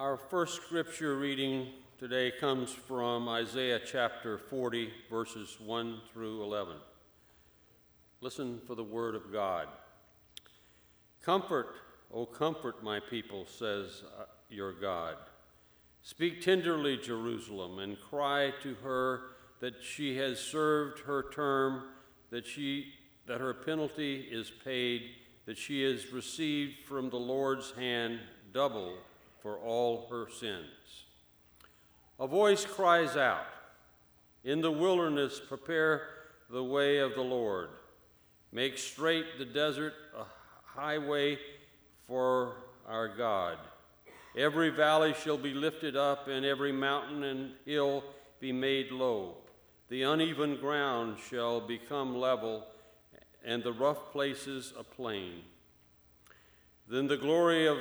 Our first scripture reading today comes from Isaiah chapter 40, verses 1 through 11. Listen for the word of God. Comfort, O comfort my people, says uh, your God. Speak tenderly, Jerusalem, and cry to her that she has served her term, that, she, that her penalty is paid, that she has received from the Lord's hand double for all her sins. A voice cries out, In the wilderness, prepare the way of the Lord. Make straight the desert a highway for our God. Every valley shall be lifted up, and every mountain and hill be made low. The uneven ground shall become level, and the rough places a plain. Then the glory of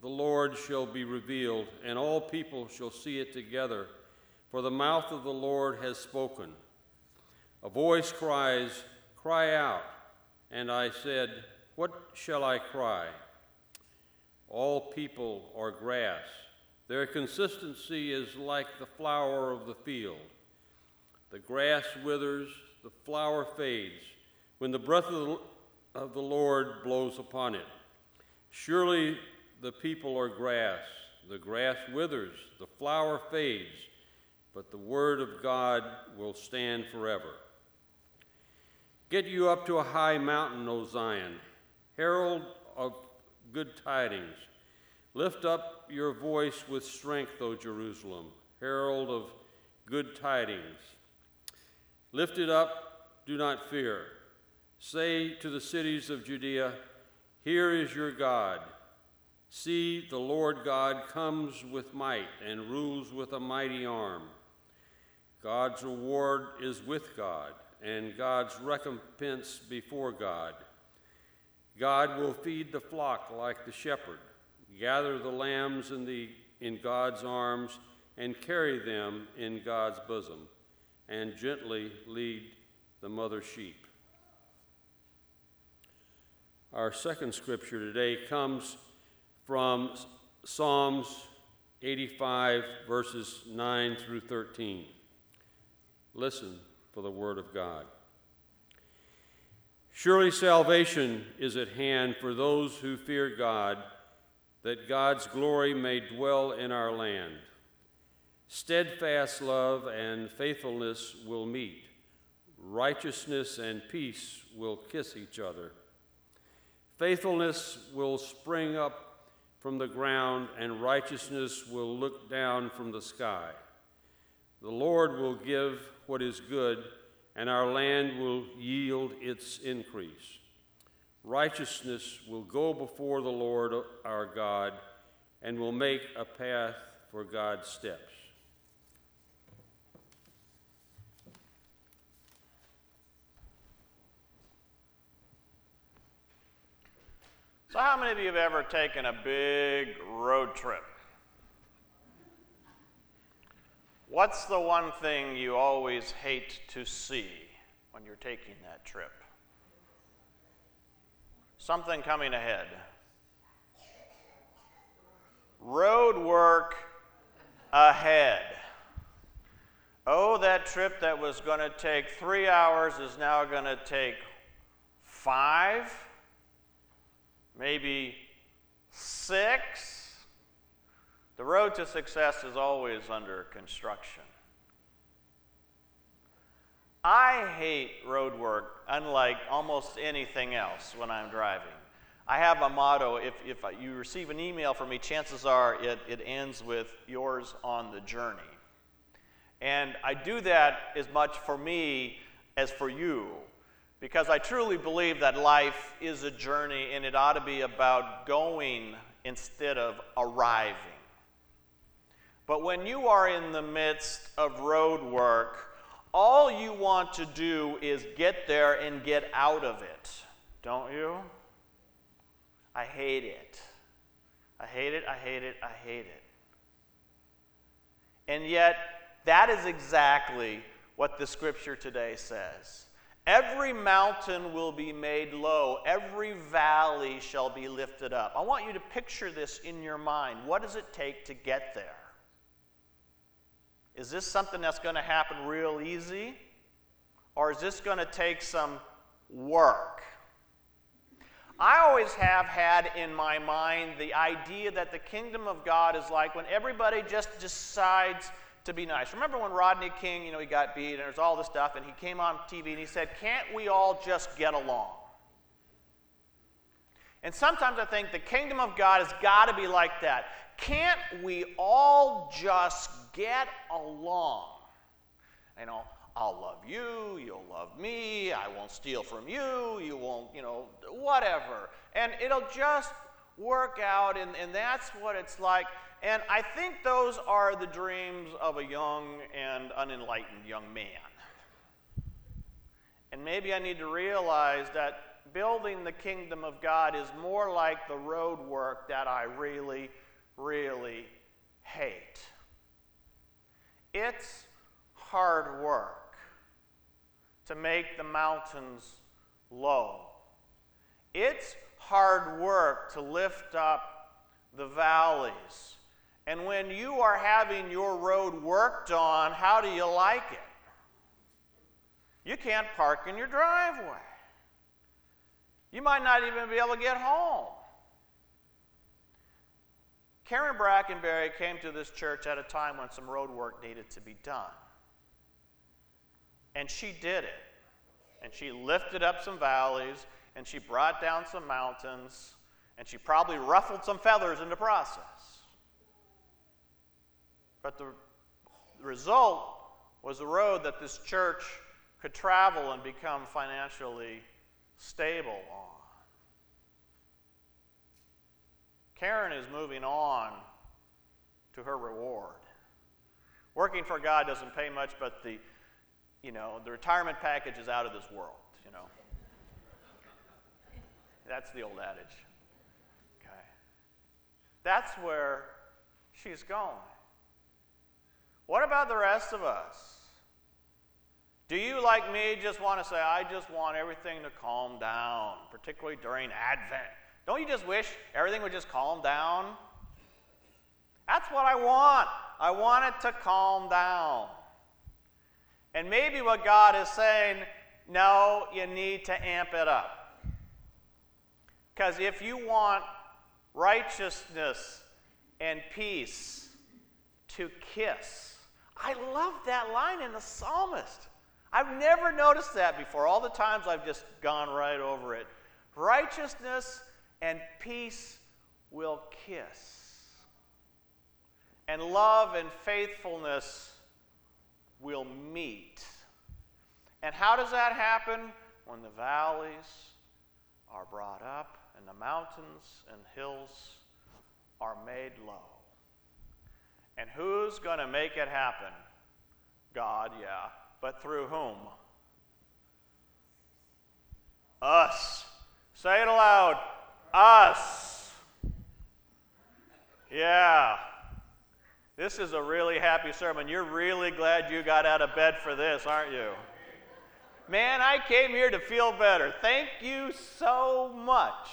the Lord shall be revealed, and all people shall see it together, for the mouth of the Lord has spoken. A voice cries, Cry out. And I said, What shall I cry? All people are grass. Their consistency is like the flower of the field. The grass withers, the flower fades, when the breath of the, Lord blows upon it. Surely the people are grass. The grass withers, the flower fades, but the word of God will stand forever. Get you up to a high mountain, O Zion, herald of good tidings. Lift up your voice with strength, O Jerusalem, herald of good tidings. Lift it up, do not fear. Say to the cities of Judea, Here is your God. See, the Lord God comes with might and rules with a mighty arm. God's reward is with God and God's recompense before God. God will feed the flock like the shepherd, gather the lambs in, the, in God's arms, and carry them in God's bosom, and gently lead the mother sheep. Our second scripture today comes from Psalms 85, verses 9 through 13. Listen for the word of God. Surely salvation is at hand for those who fear God, that God's glory may dwell in our land. Steadfast love and faithfulness will meet, righteousness and peace will kiss each other. Faithfulness will spring up from the ground, and righteousness will look down from the sky. The Lord will give what is good, and our land will yield its increase. Righteousness will go before the Lord our God and will make a path for God's steps. So, how many of you have ever taken a big road trip? What's the one thing you always hate to see when you're taking that trip? Something coming ahead. Road work ahead. Oh, that trip that was going to take three hours is now going to take five, maybe six. The road to success is always under construction. I hate road work unlike almost anything else when I'm driving. I have a motto if, if you receive an email from me, chances are it, it ends with yours on the journey. And I do that as much for me as for you because I truly believe that life is a journey and it ought to be about going instead of arriving. But when you are in the midst of road work, all you want to do is get there and get out of it, don't you? I hate it. I hate it, I hate it, I hate it. And yet, that is exactly what the scripture today says. Every mountain will be made low, every valley shall be lifted up. I want you to picture this in your mind. What does it take to get there? Is this something that's going to happen real easy? Or is this going to take some work? I always have had in my mind the idea that the kingdom of God is like when everybody just decides to be nice. Remember when Rodney King, you know, he got beat and there's all this stuff, and he came on TV and he said, Can't we all just get along? And sometimes I think the kingdom of God has got to be like that. Can't we all just get along? You know, I'll love you, you'll love me, I won't steal from you, you won't, you know, whatever. And it'll just work out, and, and that's what it's like. And I think those are the dreams of a young and unenlightened young man. And maybe I need to realize that building the kingdom of God is more like the road work that I really, really hate. It's hard work to make the mountains low. It's hard work to lift up the valleys. And when you are having your road worked on, how do you like it? You can't park in your driveway. You might not even be able to get home. Karen Brackenberry came to this church at a time when some road work needed to be done. And she did it. And she lifted up some valleys, and she brought down some mountains, and she probably ruffled some feathers in the process. But the result was a road that this church could travel and become financially stable on. Karen is moving on to her reward. Working for God doesn't pay much, but the you know, the retirement package is out of this world, you know. That's the old adage. Okay. That's where she's going. What about the rest of us? Do you, like me, just want to say, I just want everything to calm down, particularly during Advent? Don't you just wish everything would just calm down? That's what I want. I want it to calm down. And maybe what God is saying, no, you need to amp it up. Because if you want righteousness and peace to kiss, I love that line in the psalmist. I've never noticed that before. All the times I've just gone right over it. Righteousness and peace will kiss. And love and faithfulness will meet. And how does that happen? When the valleys are brought up and the mountains and hills are made low. And who's going to make it happen? God, yeah. But through whom? Us. Say it aloud. Us. Yeah. This is a really happy sermon. You're really glad you got out of bed for this, aren't you? Man, I came here to feel better. Thank you so much.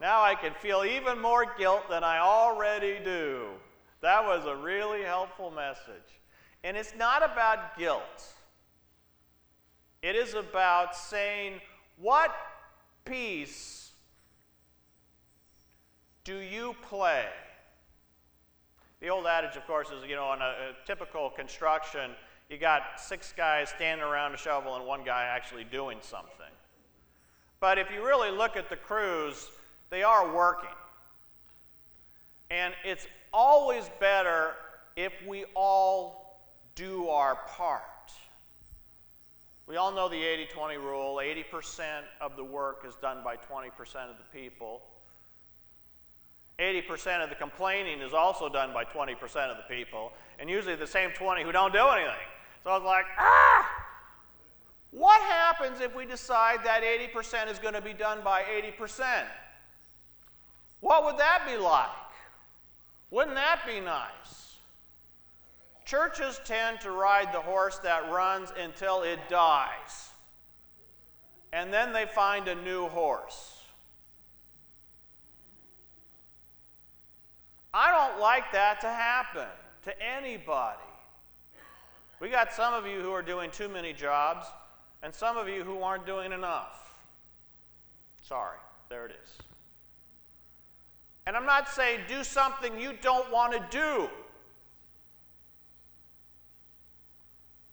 Now I can feel even more guilt than I already do. That was a really helpful message. And it's not about guilt, it is about saying, What piece do you play? The old adage, of course, is you know, on a, a typical construction, you got six guys standing around a shovel and one guy actually doing something. But if you really look at the crews, they are working. And it's always better if we all do our part. We all know the 80 20 rule 80% of the work is done by 20% of the people. 80% of the complaining is also done by 20% of the people, and usually the same 20 who don't do anything. So I was like, ah! What happens if we decide that 80% is going to be done by 80%? What would that be like? Wouldn't that be nice? Churches tend to ride the horse that runs until it dies. and then they find a new horse. I don't like that to happen to anybody. We got some of you who are doing too many jobs, and some of you who aren't doing enough. Sorry, there it is. And I'm not saying do something you don't want to do.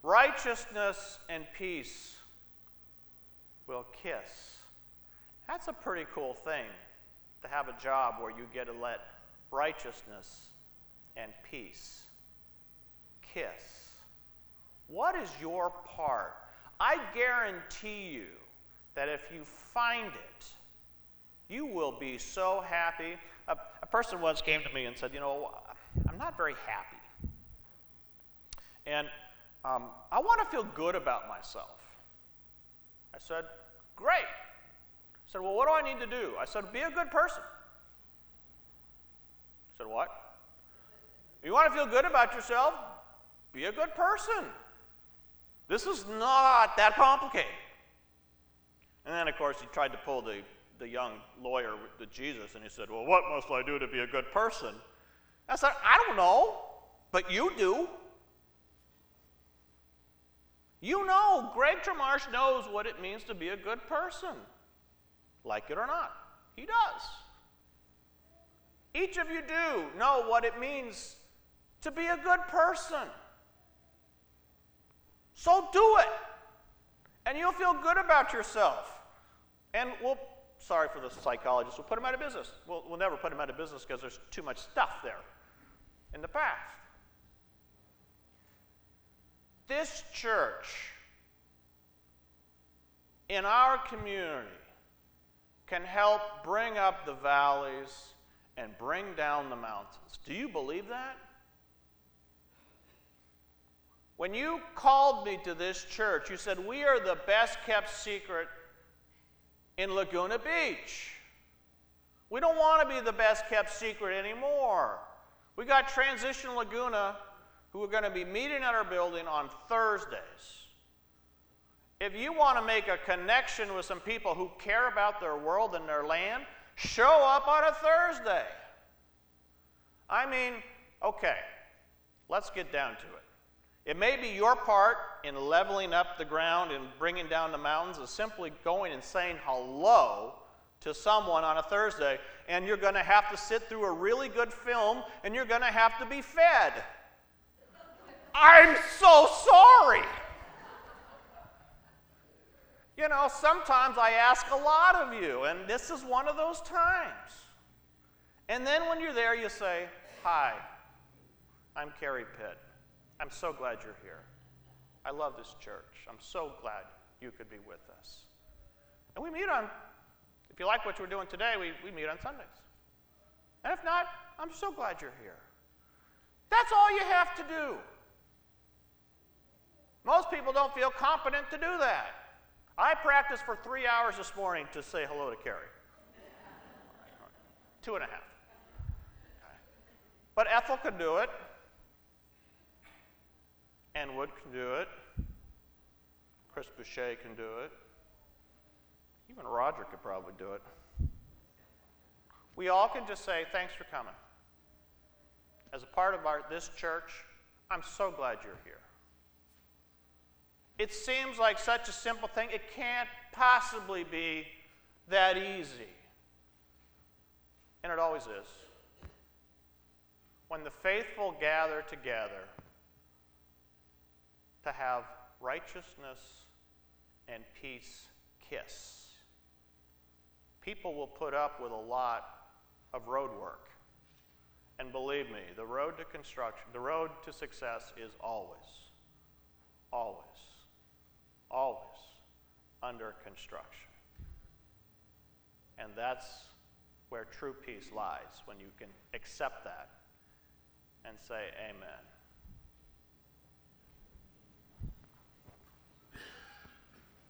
Righteousness and peace will kiss. That's a pretty cool thing to have a job where you get to let righteousness and peace kiss. What is your part? I guarantee you that if you find it, you will be so happy. A, a, person once came to me and said, You know, I'm not very happy. And um, I want to feel good about myself. I said, Great. I said, Well, what do I need to do? I said, Be a good person. I said, What? You want to feel good about yourself? Be a good person. This is not that complicated. And then, of course, he tried to pull the, the young lawyer to Jesus and he said, Well, what must I do to be a good person? I said, I don't know, but you do. You know, Greg Tremarsh knows what it means to be a good person, like it or not. He does. Each of you do know what it means to be a good person. So do it. And you'll feel good about yourself. And we'll, sorry for the psychologists, we'll put them out of business. We'll, we'll never put them out of business because there's too much stuff there in the past. This church in our community can help bring up the valleys and bring down the mountains. Do you believe that? When you called me to this church, you said, We are the best kept secret in Laguna Beach. We don't want to be the best kept secret anymore. We got Transition Laguna who are going to be meeting at our building on Thursdays. If you want to make a connection with some people who care about their world and their land, show up on a Thursday. I mean, okay, let's get down to it. It may be your part in leveling up the ground and bringing down the mountains is simply going and saying hello to someone on a Thursday, and you're going to have to sit through a really good film and you're going to have to be fed. I'm so sorry. You know, sometimes I ask a lot of you, and this is one of those times. And then when you're there, you say, Hi, I'm Kerry Pitt. I'm so glad you're here. I love this church. I'm so glad you could be with us. And we meet on, if you like what we're doing today, we, we meet on Sundays. And if not, I'm so glad you're here. That's all you have to do. Most people don't feel competent to do that. I practiced for three hours this morning to say hello to Carrie. Two and a half. But Ethel can do it. Ann Wood can do it. Chris Boucher can do it. Even Roger could probably do it. We all can just say, thanks for coming. As a part of our, this church, I'm so glad you're here. It seems like such a simple thing. It can't possibly be that easy. And it always is. When the faithful gather together to have righteousness and peace kiss, people will put up with a lot of road work. And believe me, the road to construction, the road to success is always, always always under construction. And that's where true peace lies when you can accept that and say, Amen.